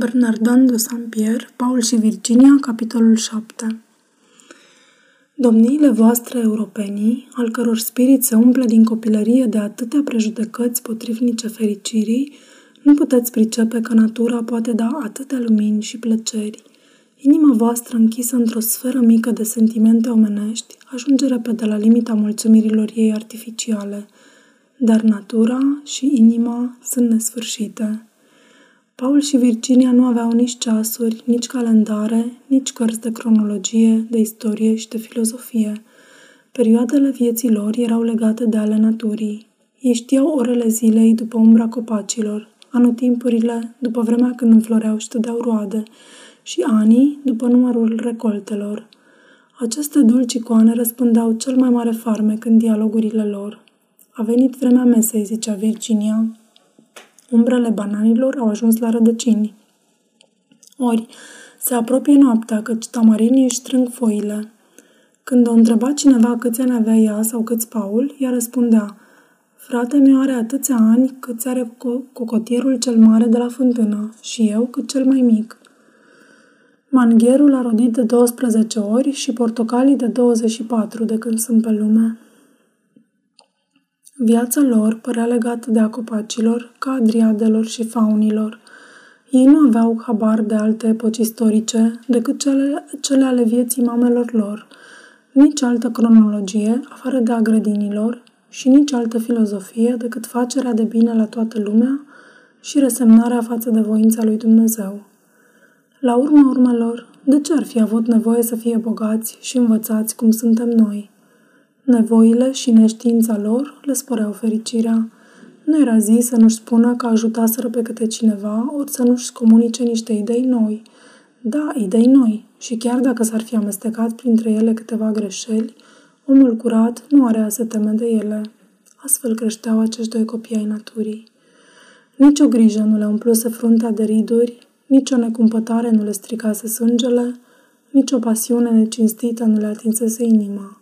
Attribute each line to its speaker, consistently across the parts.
Speaker 1: Bernardin de Saint-Pierre, Paul și Virginia, capitolul 7 Domniile voastre europenii, al căror spirit se umple din copilărie de atâtea prejudecăți potrivnice fericirii, nu puteți pricepe că natura poate da atâtea lumini și plăceri. Inima voastră închisă într-o sferă mică de sentimente omenești ajunge repede la limita mulțumirilor ei artificiale, dar natura și inima sunt nesfârșite. Paul și Virginia nu aveau nici ceasuri, nici calendare, nici cărți de cronologie, de istorie și de filozofie. Perioadele vieții lor erau legate de ale naturii. Ei știau orele zilei după umbra copacilor, anotimpurile după vremea când înfloreau și tădeau roade și anii după numărul recoltelor. Aceste dulci icoane răspundeau cel mai mare farmec în dialogurile lor. A venit vremea mesei, zicea Virginia, Umbrele bananilor au ajuns la rădăcini. Ori, se apropie noaptea, căci tamarinii își strâng foile. Când o întreba cineva câți ani avea ea sau câți Paul, ea răspundea, Frate meu are atâția ani cât are cocotierul cel mare de la fântână și eu cât cel mai mic. Mangherul a rodit de 12 ori și portocalii de 24 de când sunt pe lume. Viața lor părea legată de acopacilor, ca adriadelor și faunilor. Ei nu aveau habar de alte epoci istorice decât cele, cele ale vieții mamelor lor, nici altă cronologie, afară de a grădinilor, și nici altă filozofie decât facerea de bine la toată lumea și resemnarea față de voința lui Dumnezeu. La urma urmelor, de ce ar fi avut nevoie să fie bogați și învățați cum suntem noi? Nevoile și neștiința lor le sporeau fericirea. Nu era zi să nu-și spună că ajutaseră pe câte cineva, ori să nu-și comunice niște idei noi. Da, idei noi. Și chiar dacă s-ar fi amestecat printre ele câteva greșeli, omul curat nu are a se teme de ele. Astfel creșteau acești doi copii ai naturii. Nici o grijă nu le umpluse fruntea de riduri, nici o necumpătare nu le stricase sângele, nici o pasiune necinstită nu le atinsese inima.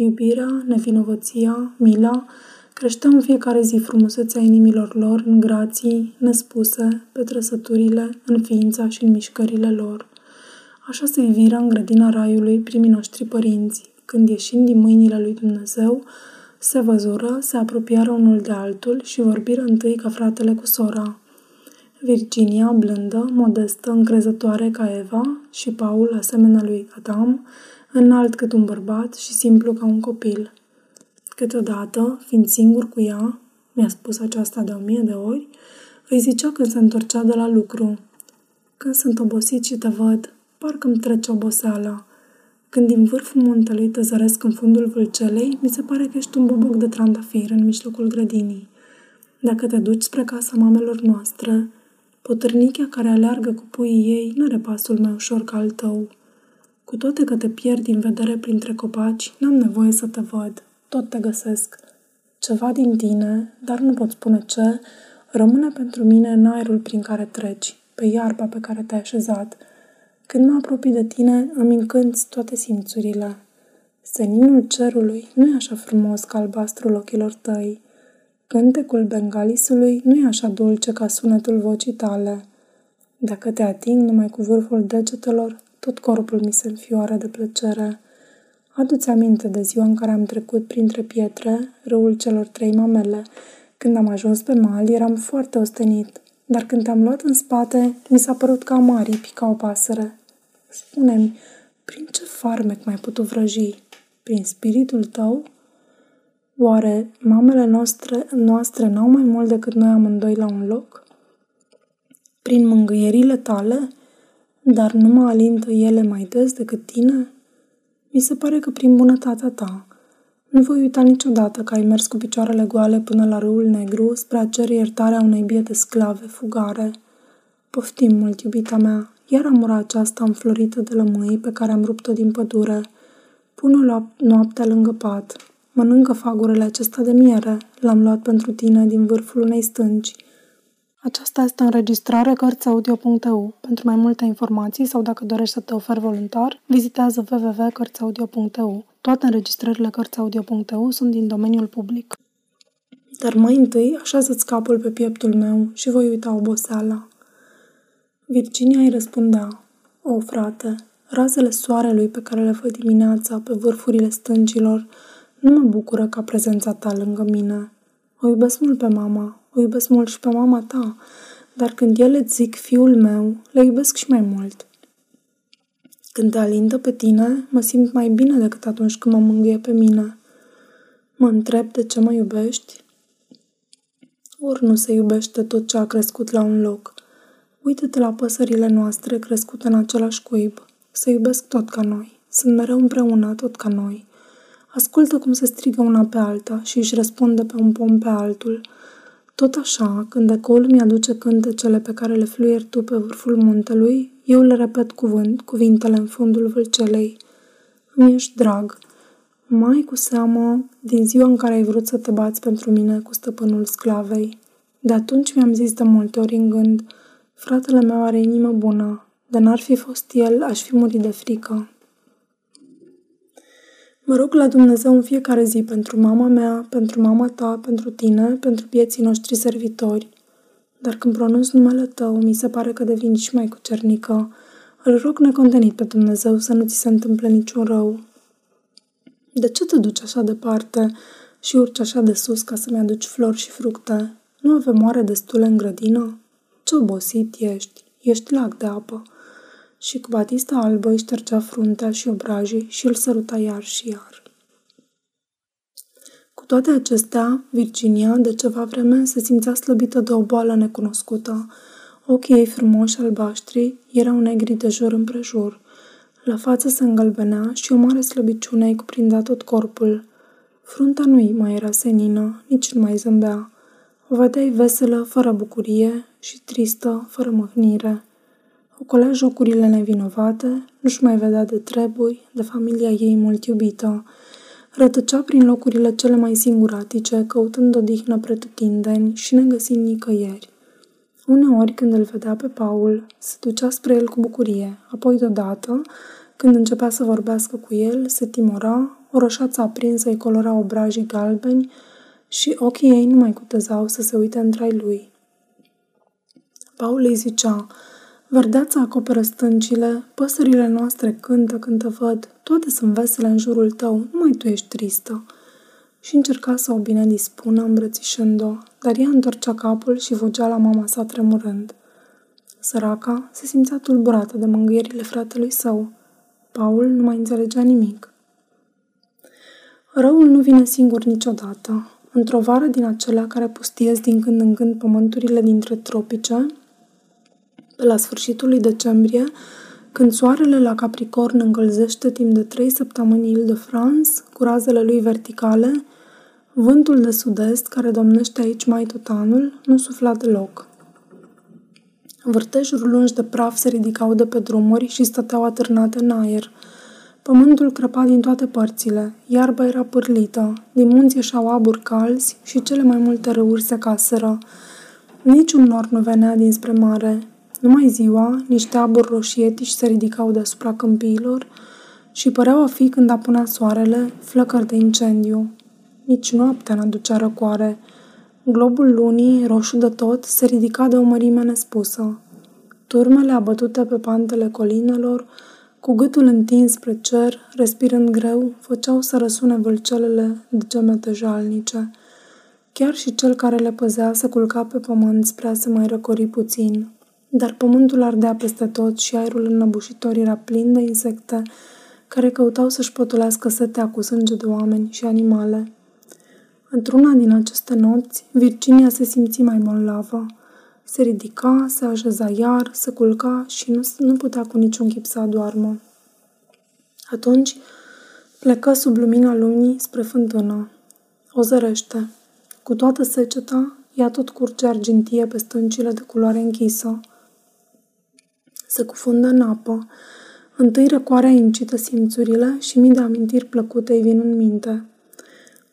Speaker 1: Iubirea, nevinovăția, mila creșteau în fiecare zi frumusețea inimilor lor în grații nespuse, pe trăsăturile, în ființa și în mișcările lor. Așa se iviră în grădina raiului primii noștri părinți, când ieșind din mâinile lui Dumnezeu, se văzură, se apropiară unul de altul și vorbiră întâi ca fratele cu sora. Virginia, blândă, modestă, încrezătoare ca Eva și Paul, asemenea lui Adam, înalt cât un bărbat și simplu ca un copil. Câteodată, fiind singur cu ea, mi-a spus aceasta de o mie de ori, îi zicea când se întorcea de la lucru. Când sunt obosit și te văd, parcă îmi trece oboseala. Când din vârful muntelui te zăresc în fundul vâlcelei, mi se pare că ești un boboc de trandafir în mijlocul grădinii. Dacă te duci spre casa mamelor noastre, potârnichea care aleargă cu puii ei nu are pasul mai ușor ca al tău. Cu toate că te pierd din vedere printre copaci, n-am nevoie să te văd. Tot te găsesc. Ceva din tine, dar nu pot spune ce, rămâne pentru mine în aerul prin care treci, pe iarba pe care te-ai așezat. Când mă apropii de tine, îmi încânți toate simțurile. Seninul cerului nu e așa frumos ca albastrul ochilor tăi. Cântecul bengalisului nu e așa dulce ca sunetul vocii tale. Dacă te ating numai cu vârful degetelor, tot corpul mi se înfioară de plăcere. Adu-ți aminte de ziua în care am trecut printre pietre, râul celor trei mamele. Când am ajuns pe mal, eram foarte ostenit, dar când te-am luat în spate, mi s-a părut ca maripi, ca o pasăre. Spune-mi, prin ce farmec mai putut vrăji? Prin spiritul tău? Oare mamele noastre, noastre n-au mai mult decât noi amândoi la un loc? Prin mângâierile tale? Dar nu mă alintă ele mai des decât tine? Mi se pare că prin bunătatea ta. Nu voi uita niciodată că ai mers cu picioarele goale până la râul negru spre a cere iertarea unei biete sclave fugare. Poftim mult, iubita mea, iar amura aceasta înflorită de lămâi pe care am rupt-o din pădure. Pune-o noaptea lângă pat. Mănâncă fagurile acesta de miere. L-am luat pentru tine din vârful unei stânci. Aceasta este o înregistrare Cărțiaudio.eu. Pentru mai multe informații sau dacă dorești să te oferi voluntar, vizitează www.cărțiaudio.eu. Toate înregistrările Cărțiaudio.eu sunt din domeniul public. Dar mai întâi așează-ți capul pe pieptul meu și voi uita oboseala. Virginia îi răspundea, O, frate, razele soarelui pe care le văd dimineața pe vârfurile stâncilor nu mă bucură ca prezența ta lângă mine. O iubesc mult pe mama, o iubesc mult și pe mama ta, dar când ele zic fiul meu, le iubesc și mai mult. Când te alintă pe tine, mă simt mai bine decât atunci când mă mângâie pe mine. Mă întreb de ce mă iubești? Ori nu se iubește tot ce a crescut la un loc. Uită-te la păsările noastre crescute în același cuib. Se iubesc tot ca noi. Sunt mereu împreună, tot ca noi. Ascultă cum se strigă una pe alta și își răspunde pe un pom pe altul. Tot așa, când ecoul mi-aduce cântecele pe care le fluier tu pe vârful muntelui, eu le repet cuvânt, cuvintele în fundul vâlcelei. Îmi ești drag. Mai cu seamă din ziua în care ai vrut să te bați pentru mine cu stăpânul sclavei. De atunci mi-am zis de multe ori în gând, fratele meu are inimă bună, de n-ar fi fost el, aș fi murit de frică. Mă rog la Dumnezeu în fiecare zi pentru mama mea, pentru mama ta, pentru tine, pentru vieții noștri servitori. Dar când pronunț numele tău, mi se pare că devin și mai cucernică. Îl rog necontenit pe Dumnezeu să nu ți se întâmple niciun rău. De ce te duci așa departe și urci așa de sus ca să-mi aduci flori și fructe? Nu avem oare destule în grădină? Ce obosit ești! Ești lac de apă și cu batista albă îi ștergea fruntea și obrajii și îl săruta iar și iar. Cu toate acestea, Virginia, de ceva vreme, se simțea slăbită de o boală necunoscută. Ochii ei frumoși albaștri erau negri de jur împrejur. La față se îngălbenea și o mare slăbiciune îi cuprindea tot corpul. Frunta nu mai era senină, nici nu mai zâmbea. O vedeai veselă, fără bucurie și tristă, fără mâhnire. Ocolea jocurile nevinovate, nu-și mai vedea de treburi, de familia ei mult iubită. Rătăcea prin locurile cele mai singuratice, căutând odihnă pretutindeni și negăsind nicăieri. Uneori, când îl vedea pe Paul, se ducea spre el cu bucurie, apoi deodată, când începea să vorbească cu el, se timora, o rășață aprinsă îi colora obrajii galbeni și ochii ei nu mai cutezau să se uite între lui. Paul îi zicea, Verdeața acoperă stâncile, păsările noastre cântă când te văd, toate sunt vesele în jurul tău, numai tu ești tristă. Și încerca să o bine dispună îmbrățișând-o, dar ea întorcea capul și vogea la mama sa tremurând. Săraca se simțea tulburată de mângâierile fratelui său. Paul nu mai înțelegea nimic. Răul nu vine singur niciodată. Într-o vară din acelea care pustiez din când în când pământurile dintre tropice, pe la sfârșitul lui decembrie, când soarele la Capricorn încălzește timp de trei săptămâni Ile-de-France, cu razele lui verticale, vântul de sud-est, care domnește aici mai tot anul, nu sufla deloc. Vârtejuri lungi de praf se ridicau de pe drumuri și stăteau atârnate în aer. Pământul crăpa din toate părțile, iarba era pârlită, din munți ieșau aburi calzi și cele mai multe râuri se caseră. Niciun nor nu venea dinspre mare, numai ziua, niște aburi roșietici se ridicau deasupra câmpiilor și păreau a fi când apunea soarele flăcări de incendiu. Nici noaptea n-aducea răcoare. Globul lunii, roșu de tot, se ridica de o mărime nespusă. Turmele abătute pe pantele colinelor, cu gâtul întins spre cer, respirând greu, făceau să răsune vâlcelele de gemete jalnice. Chiar și cel care le păzea se culca pe pământ spre a se mai răcori puțin. Dar pământul ardea peste tot și aerul înnăbușitor era plin de insecte care căutau să-și potolească setea cu sânge de oameni și animale. Într-una din aceste nopți, Virginia se simți mai bolnavă. Se ridica, se așeza iar, se culca și nu, nu putea cu niciun chip să adoarmă. Atunci plecă sub lumina lunii spre fântână. O zărește. Cu toată seceta, ea tot curge argintie pe stâncile de culoare închisă se cufundă în apă. Întâi răcoarea incită simțurile și mii de amintiri plăcute îi vin în minte.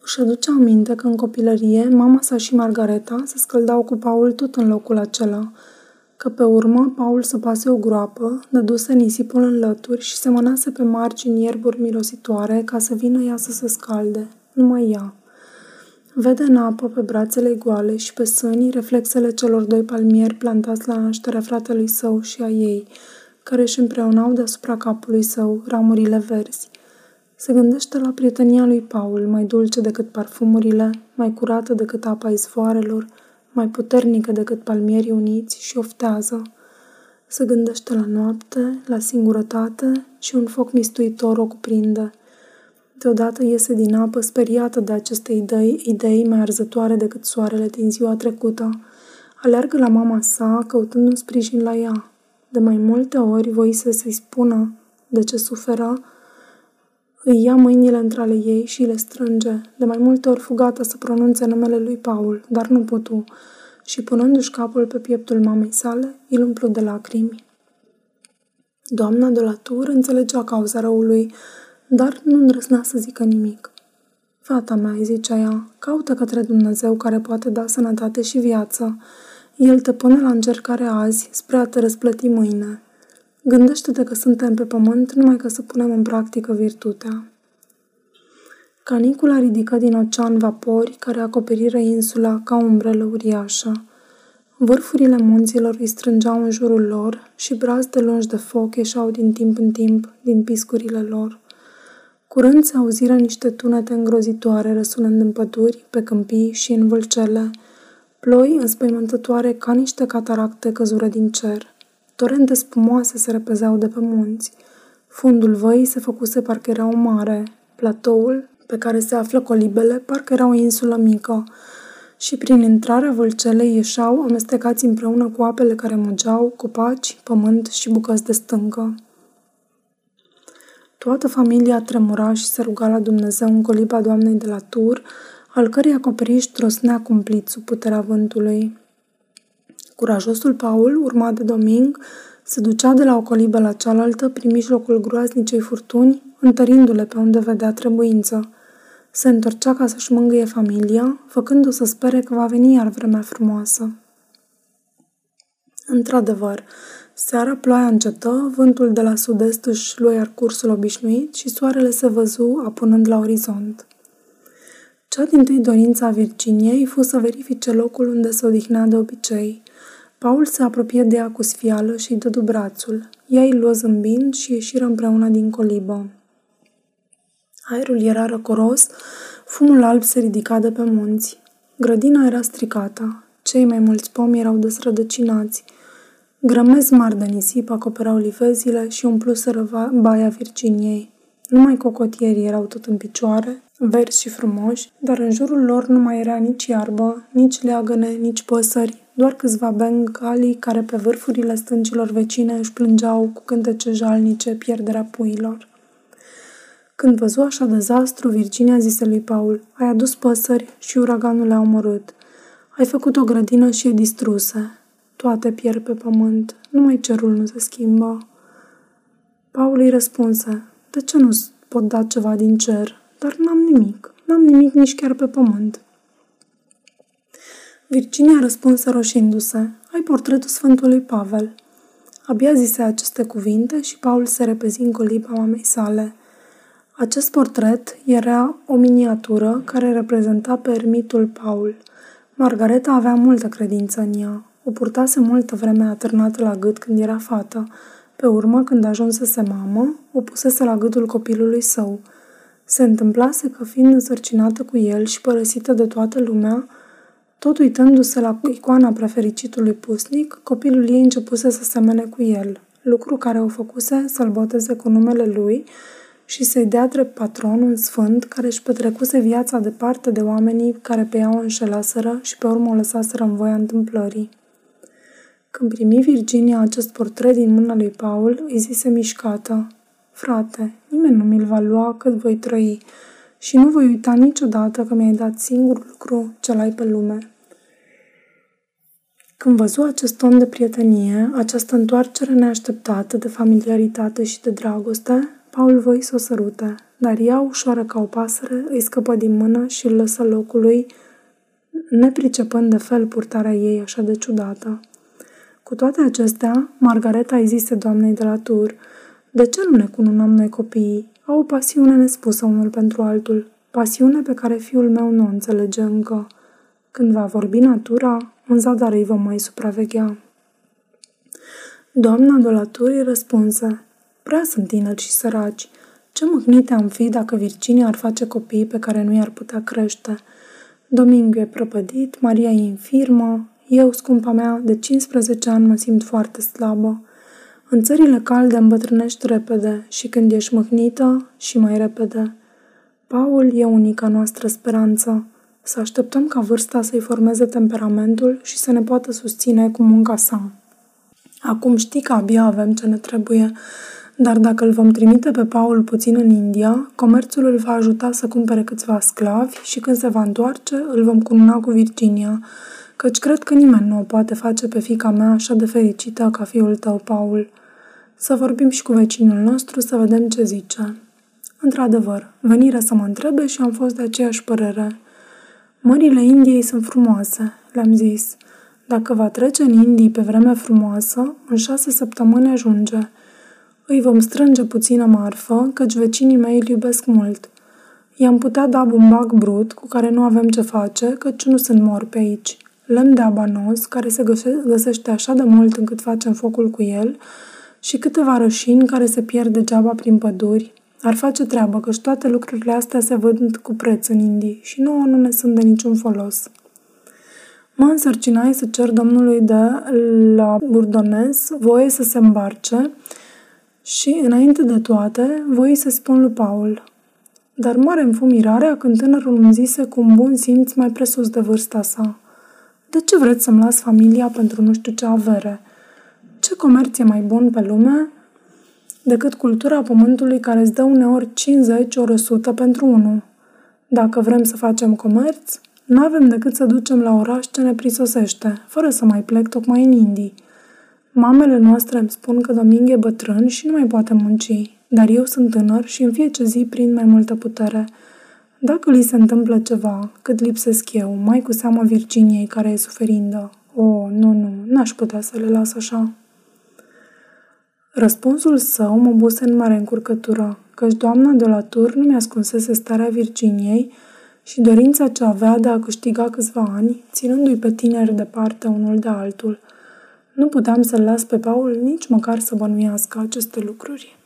Speaker 1: Își aduce aminte că în copilărie mama sa și Margareta se scăldau cu Paul tot în locul acela, că pe urmă Paul să pase o groapă, dăduse nisipul în lături și se mănase pe margini ierburi mirositoare ca să vină ea să se scalde, numai ea. Vede în apă pe brațele goale și pe sânii reflexele celor doi palmieri plantați la nașterea fratelui său și a ei, care își împreunau deasupra capului său ramurile verzi. Se gândește la prietenia lui Paul, mai dulce decât parfumurile, mai curată decât apa izvoarelor, mai puternică decât palmierii uniți și oftează. Se gândește la noapte, la singurătate și un foc mistuitor o cuprinde. Deodată iese din apă speriată de aceste idei, idei mai arzătoare decât soarele din ziua trecută. Aleargă la mama sa, căutând un sprijin la ea. De mai multe ori voise să-i spună de ce sufera, îi ia mâinile între ale ei și le strânge. De mai multe ori fugată să pronunțe numele lui Paul, dar nu putu și punându-și capul pe pieptul mamei sale, îl umplu de lacrimi. Doamna de la tur înțelegea cauza răului, dar nu îndrăsnea să zică nimic. Fata mea, îi zicea ea, caută către Dumnezeu care poate da sănătate și viață. El te pune la încercare azi spre a te răsplăti mâine. Gândește-te că suntem pe pământ numai ca să punem în practică virtutea. Canicula ridică din ocean vapori care acoperiră insula ca o umbrelă uriașă. Vârfurile munților îi strângeau în jurul lor și brazde lungi de foc ieșeau din timp în timp din piscurile lor. Curând se auziră niște tunete îngrozitoare răsunând în păduri, pe câmpii și în vâlcele. Ploi înspăimântătoare ca niște cataracte căzură din cer. Torente spumoase se repezeau de pe munți. Fundul văii se făcuse parcă era o mare. Platoul, pe care se află colibele, parcă era o insulă mică. Și prin intrarea vâlcelei ieșeau amestecați împreună cu apele care mugeau, copaci, pământ și bucăți de stâncă. Toată familia tremura și se ruga la Dumnezeu în coliba doamnei de la Tur, al cărei acoperiș trosnea cumplit sub puterea vântului. Curajosul Paul, urmat de Doming, se ducea de la o colibă la cealaltă prin mijlocul groaznicei furtuni, întărindu-le pe unde vedea trebuință. Se întorcea ca să-și mângâie familia, făcându-o să spere că va veni iar vremea frumoasă. Într-adevăr, seara ploaia încetă, vântul de la sud-est își lua iar cursul obișnuit și soarele se văzu apunând la orizont. Cea din tâi dorința Virginiei fu să verifice locul unde se odihnea de obicei. Paul se apropie de ea cu sfială și îi dădu brațul. Ea îi luă zâmbind și ieșiră împreună din colibă. Aerul era răcoros, fumul alb se ridica de pe munți. Grădina era stricată, cei mai mulți pomi erau desrădăcinați. Grămezi mari de nisip acoperau livezile și umpluseră baia Virginiei. Numai cocotierii erau tot în picioare, verzi și frumoși, dar în jurul lor nu mai era nici iarbă, nici leagăne, nici păsări, doar câțiva bengali care pe vârfurile stâncilor vecine își plângeau cu cântece jalnice pierderea puilor. Când văzu așa dezastru, Virginia zise lui Paul, ai adus păsări și uraganul le-a omorât. Ai făcut o grădină și e distruse. Toate pierd pe pământ, numai cerul nu se schimbă. Paul îi răspunse, de ce nu pot da ceva din cer? Dar n-am nimic, n-am nimic nici chiar pe pământ. Virginia răspunse roșindu-se, ai portretul Sfântului Pavel. Abia zise aceste cuvinte și Paul se repezi în coliba mamei sale – acest portret era o miniatură care reprezenta pe ermitul Paul. Margareta avea multă credință în ea. O purtase multă vreme atârnată la gât când era fată. Pe urmă, când ajunsese mamă, o pusese la gâtul copilului său. Se întâmplase că, fiind însărcinată cu el și părăsită de toată lumea, tot uitându-se la icoana prefericitului pusnic, copilul ei începuse să semene cu el, lucru care o făcuse să-l boteze cu numele lui și să-i dea drept patron un sfânt care își petrecuse viața departe de oamenii care pe ea o înșelaseră și pe urmă o lăsaseră în voia întâmplării. Când primi Virginia acest portret din mâna lui Paul, îi zise mișcată, Frate, nimeni nu mi-l va lua cât voi trăi și nu voi uita niciodată că mi-ai dat singurul lucru ce ai pe lume. Când văzu acest ton de prietenie, această întoarcere neașteptată de familiaritate și de dragoste, Paul voi să o sărute, dar ea, ușoară ca o pasăre, îi scăpă din mână și îl lăsă locului, nepricepând de fel purtarea ei așa de ciudată. Cu toate acestea, Margareta îi zise doamnei de la tur, De ce nu ne cununăm noi copiii? Au o pasiune nespusă unul pentru altul. pasiune pe care fiul meu nu o înțelege încă. Când va vorbi natura, în zadar îi vom mai supraveghea. Doamna dolaturii răspunse, prea sunt tineri și săraci. Ce mâhnite am fi dacă Virginia ar face copii pe care nu i-ar putea crește? Domingo e prăpădit, Maria e infirmă, eu, scumpa mea, de 15 ani mă simt foarte slabă. În țările calde îmbătrânești repede și când ești mâhnită, și mai repede. Paul e unica noastră speranță. Să așteptăm ca vârsta să-i formeze temperamentul și să ne poată susține cu munca sa. Acum știi că abia avem ce ne trebuie, dar dacă îl vom trimite pe Paul puțin în India, comerțul îl va ajuta să cumpere câțiva sclavi și când se va întoarce, îl vom cununa cu Virginia, căci cred că nimeni nu o poate face pe fica mea așa de fericită ca fiul tău, Paul. Să vorbim și cu vecinul nostru să vedem ce zice. Într-adevăr, venire să mă întrebe și am fost de aceeași părere. Mările Indiei sunt frumoase, le-am zis. Dacă va trece în Indii pe vreme frumoasă, în șase săptămâni ajunge. Îi vom strânge puțină marfă, căci vecinii mei îl iubesc mult. I-am putea da bumbac brut, cu care nu avem ce face, căci nu sunt mor pe aici. Lemn de abanos, care se găsește așa de mult încât facem focul cu el, și câteva rășini care se pierd degeaba prin păduri. Ar face treabă, căci toate lucrurile astea se vând cu preț în Indii și nouă nu ne sunt de niciun folos. Mă însărcinai să cer domnului de la Burdones voie să se îmbarce și, înainte de toate, voi să spun lui Paul. Dar mare îmi fu mirarea când tânărul îmi zise cu un bun simț mai presus de vârsta sa. De ce vreți să-mi las familia pentru nu știu ce avere? Ce comerț e mai bun pe lume decât cultura pământului care îți dă uneori 50 ori 100 pentru unul? Dacă vrem să facem comerț, nu avem decât să ducem la oraș ce ne prisosește, fără să mai plec tocmai în Indii. Mamele noastre îmi spun că Doming e bătrân și nu mai poate munci, dar eu sunt tânăr și în fiecare zi prind mai multă putere. Dacă li se întâmplă ceva, cât lipsesc eu, mai cu seamă Virginiei care e suferindă, o, oh, nu, nu, n-aș putea să le las așa. Răspunsul său mă buse în mare încurcătură, căci doamna de la tur nu mi-ascunsese starea Virginiei și dorința ce avea de a câștiga câțiva ani, ținându-i pe tineri departe unul de altul. Nu puteam să-l las pe Paul nici măcar să bănuiască aceste lucruri.